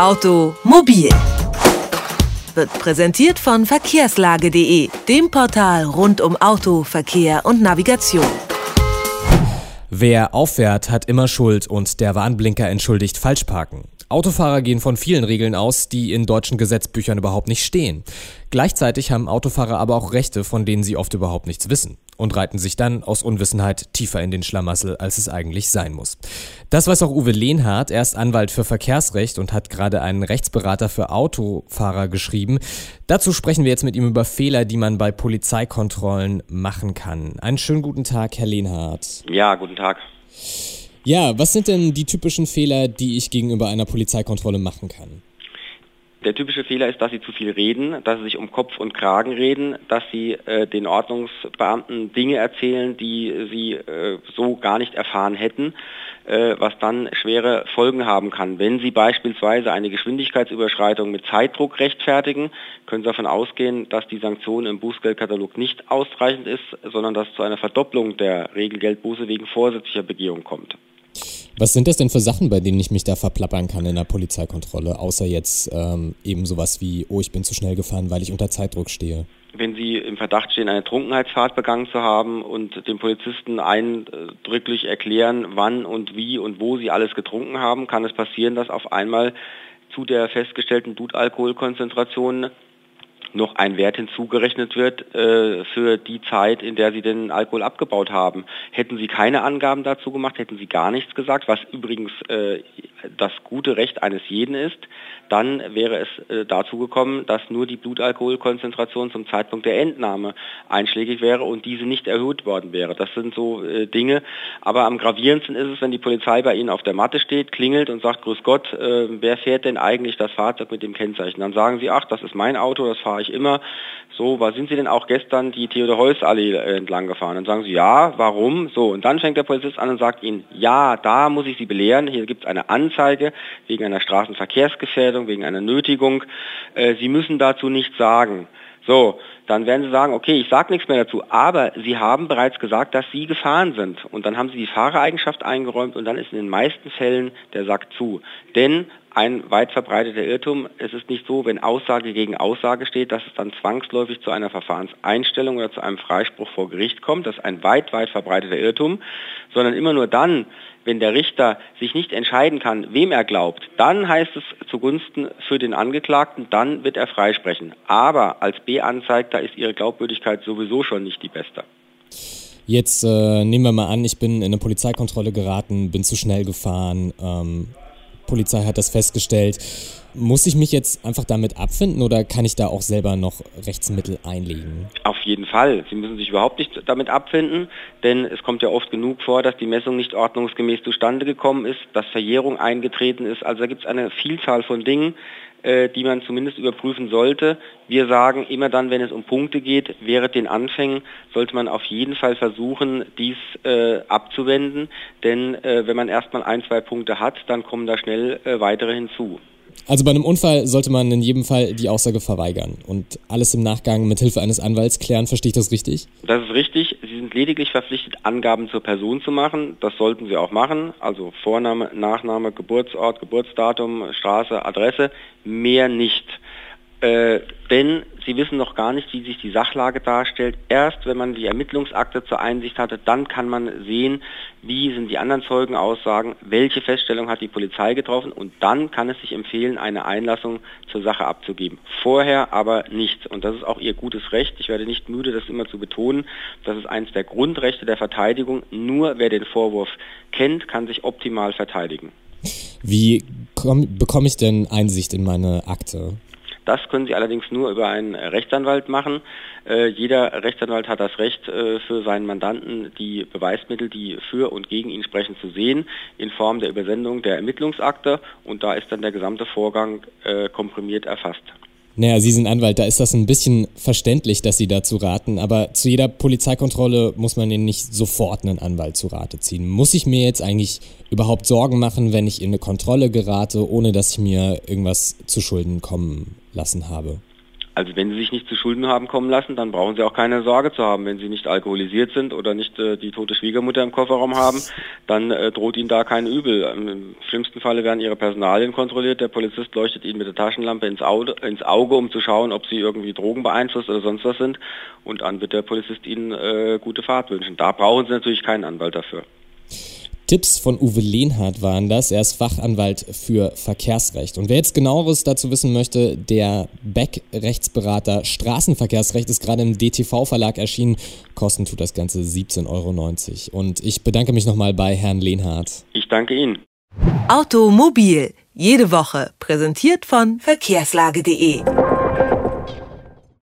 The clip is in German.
Automobil wird präsentiert von verkehrslage.de, dem Portal rund um Auto, Verkehr und Navigation. Wer auffährt, hat immer Schuld und der Warnblinker entschuldigt Falschparken. Autofahrer gehen von vielen Regeln aus, die in deutschen Gesetzbüchern überhaupt nicht stehen. Gleichzeitig haben Autofahrer aber auch Rechte, von denen sie oft überhaupt nichts wissen und reiten sich dann aus Unwissenheit tiefer in den Schlamassel, als es eigentlich sein muss. Das weiß auch Uwe Lehnhardt. Er ist Anwalt für Verkehrsrecht und hat gerade einen Rechtsberater für Autofahrer geschrieben. Dazu sprechen wir jetzt mit ihm über Fehler, die man bei Polizeikontrollen machen kann. Einen schönen guten Tag, Herr Lehnhardt. Ja, guten Tag. Ja, was sind denn die typischen Fehler, die ich gegenüber einer Polizeikontrolle machen kann? Der typische Fehler ist, dass sie zu viel reden, dass sie sich um Kopf und Kragen reden, dass sie äh, den Ordnungsbeamten Dinge erzählen, die sie äh, so gar nicht erfahren hätten, äh, was dann schwere Folgen haben kann. Wenn sie beispielsweise eine Geschwindigkeitsüberschreitung mit Zeitdruck rechtfertigen, können sie davon ausgehen, dass die Sanktion im Bußgeldkatalog nicht ausreichend ist, sondern dass es zu einer Verdopplung der Regelgeldbuße wegen vorsätzlicher Begehung kommt. Was sind das denn für Sachen, bei denen ich mich da verplappern kann in der Polizeikontrolle, außer jetzt ähm, eben sowas wie, oh, ich bin zu schnell gefahren, weil ich unter Zeitdruck stehe? Wenn Sie im Verdacht stehen, eine Trunkenheitsfahrt begangen zu haben und dem Polizisten eindrücklich erklären, wann und wie und wo Sie alles getrunken haben, kann es passieren, dass auf einmal zu der festgestellten Blutalkoholkonzentration noch ein Wert hinzugerechnet wird äh, für die Zeit, in der Sie den Alkohol abgebaut haben. Hätten Sie keine Angaben dazu gemacht, hätten Sie gar nichts gesagt, was übrigens äh, das gute Recht eines jeden ist, dann wäre es äh, dazu gekommen, dass nur die Blutalkoholkonzentration zum Zeitpunkt der Entnahme einschlägig wäre und diese nicht erhöht worden wäre. Das sind so äh, Dinge. Aber am gravierendsten ist es, wenn die Polizei bei Ihnen auf der Matte steht, klingelt und sagt, Grüß Gott, äh, wer fährt denn eigentlich das Fahrzeug mit dem Kennzeichen? Dann sagen Sie, ach, das ist mein Auto, das fahre ich immer. So, was sind Sie denn auch gestern die Theodor-Heuss-Allee entlang gefahren? Dann sagen Sie, ja, warum? So, und dann fängt der Polizist an und sagt Ihnen, ja, da muss ich Sie belehren, hier gibt es eine Anzeige wegen einer Straßenverkehrsgefährdung, wegen einer Nötigung. Äh, Sie müssen dazu nichts sagen. So, dann werden Sie sagen, okay, ich sage nichts mehr dazu, aber Sie haben bereits gesagt, dass Sie gefahren sind. Und dann haben Sie die Fahrereigenschaft eingeräumt und dann ist in den meisten Fällen der Sack zu. Denn ein weit verbreiteter Irrtum. Es ist nicht so, wenn Aussage gegen Aussage steht, dass es dann zwangsläufig zu einer Verfahrenseinstellung oder zu einem Freispruch vor Gericht kommt. Das ist ein weit, weit verbreiteter Irrtum, sondern immer nur dann, wenn der Richter sich nicht entscheiden kann, wem er glaubt, dann heißt es zugunsten für den Angeklagten, dann wird er freisprechen. Aber als B-Anzeigter ist ihre Glaubwürdigkeit sowieso schon nicht die beste. Jetzt äh, nehmen wir mal an, ich bin in eine Polizeikontrolle geraten, bin zu schnell gefahren, ähm, Polizei hat das festgestellt. Muss ich mich jetzt einfach damit abfinden oder kann ich da auch selber noch Rechtsmittel einlegen? Auf jeden Fall. Sie müssen sich überhaupt nicht damit abfinden, denn es kommt ja oft genug vor, dass die Messung nicht ordnungsgemäß zustande gekommen ist, dass Verjährung eingetreten ist. Also da gibt es eine Vielzahl von Dingen, äh, die man zumindest überprüfen sollte. Wir sagen immer dann, wenn es um Punkte geht, während den Anfängen sollte man auf jeden Fall versuchen, dies äh, abzuwenden, denn äh, wenn man erstmal ein, zwei Punkte hat, dann kommen da schnell äh, weitere hinzu. Also bei einem Unfall sollte man in jedem Fall die Aussage verweigern und alles im Nachgang mit Hilfe eines Anwalts klären. Verstehe ich das richtig? Das ist richtig. Sie sind lediglich verpflichtet, Angaben zur Person zu machen. Das sollten Sie auch machen. Also Vorname, Nachname, Geburtsort, Geburtsdatum, Straße, Adresse. Mehr nicht. Äh, denn sie wissen noch gar nicht, wie sich die Sachlage darstellt. Erst wenn man die Ermittlungsakte zur Einsicht hatte, dann kann man sehen, wie sind die anderen Zeugenaussagen, welche Feststellung hat die Polizei getroffen und dann kann es sich empfehlen, eine Einlassung zur Sache abzugeben. Vorher aber nicht. Und das ist auch ihr gutes Recht. Ich werde nicht müde, das immer zu betonen. Das ist eines der Grundrechte der Verteidigung. Nur wer den Vorwurf kennt, kann sich optimal verteidigen. Wie komm, bekomme ich denn Einsicht in meine Akte? Das können Sie allerdings nur über einen Rechtsanwalt machen. Äh, jeder Rechtsanwalt hat das Recht, äh, für seinen Mandanten die Beweismittel, die für und gegen ihn sprechen, zu sehen, in Form der Übersendung der Ermittlungsakte. Und da ist dann der gesamte Vorgang äh, komprimiert erfasst. Naja, Sie sind Anwalt, da ist das ein bisschen verständlich, dass Sie dazu raten, aber zu jeder Polizeikontrolle muss man Ihnen nicht sofort einen Anwalt zu Rate ziehen. Muss ich mir jetzt eigentlich überhaupt Sorgen machen, wenn ich in eine Kontrolle gerate, ohne dass ich mir irgendwas zu Schulden kommen lassen habe? Also wenn Sie sich nicht zu Schulden haben kommen lassen, dann brauchen Sie auch keine Sorge zu haben. Wenn Sie nicht alkoholisiert sind oder nicht äh, die tote Schwiegermutter im Kofferraum haben, dann äh, droht Ihnen da kein Übel. Im schlimmsten Falle werden Ihre Personalien kontrolliert. Der Polizist leuchtet Ihnen mit der Taschenlampe ins Auge, ins Auge um zu schauen, ob Sie irgendwie Drogen beeinflusst oder sonst was sind. Und dann wird der Polizist Ihnen äh, gute Fahrt wünschen. Da brauchen Sie natürlich keinen Anwalt dafür. Tipps von Uwe Lehnhardt waren das. Er ist Fachanwalt für Verkehrsrecht. Und wer jetzt genaueres dazu wissen möchte, der Beck-Rechtsberater Straßenverkehrsrecht ist gerade im DTV-Verlag erschienen. Kosten tut das Ganze 17,90 Euro. Und ich bedanke mich nochmal bei Herrn Lehnhardt. Ich danke Ihnen. Automobil, jede Woche, präsentiert von verkehrslage.de.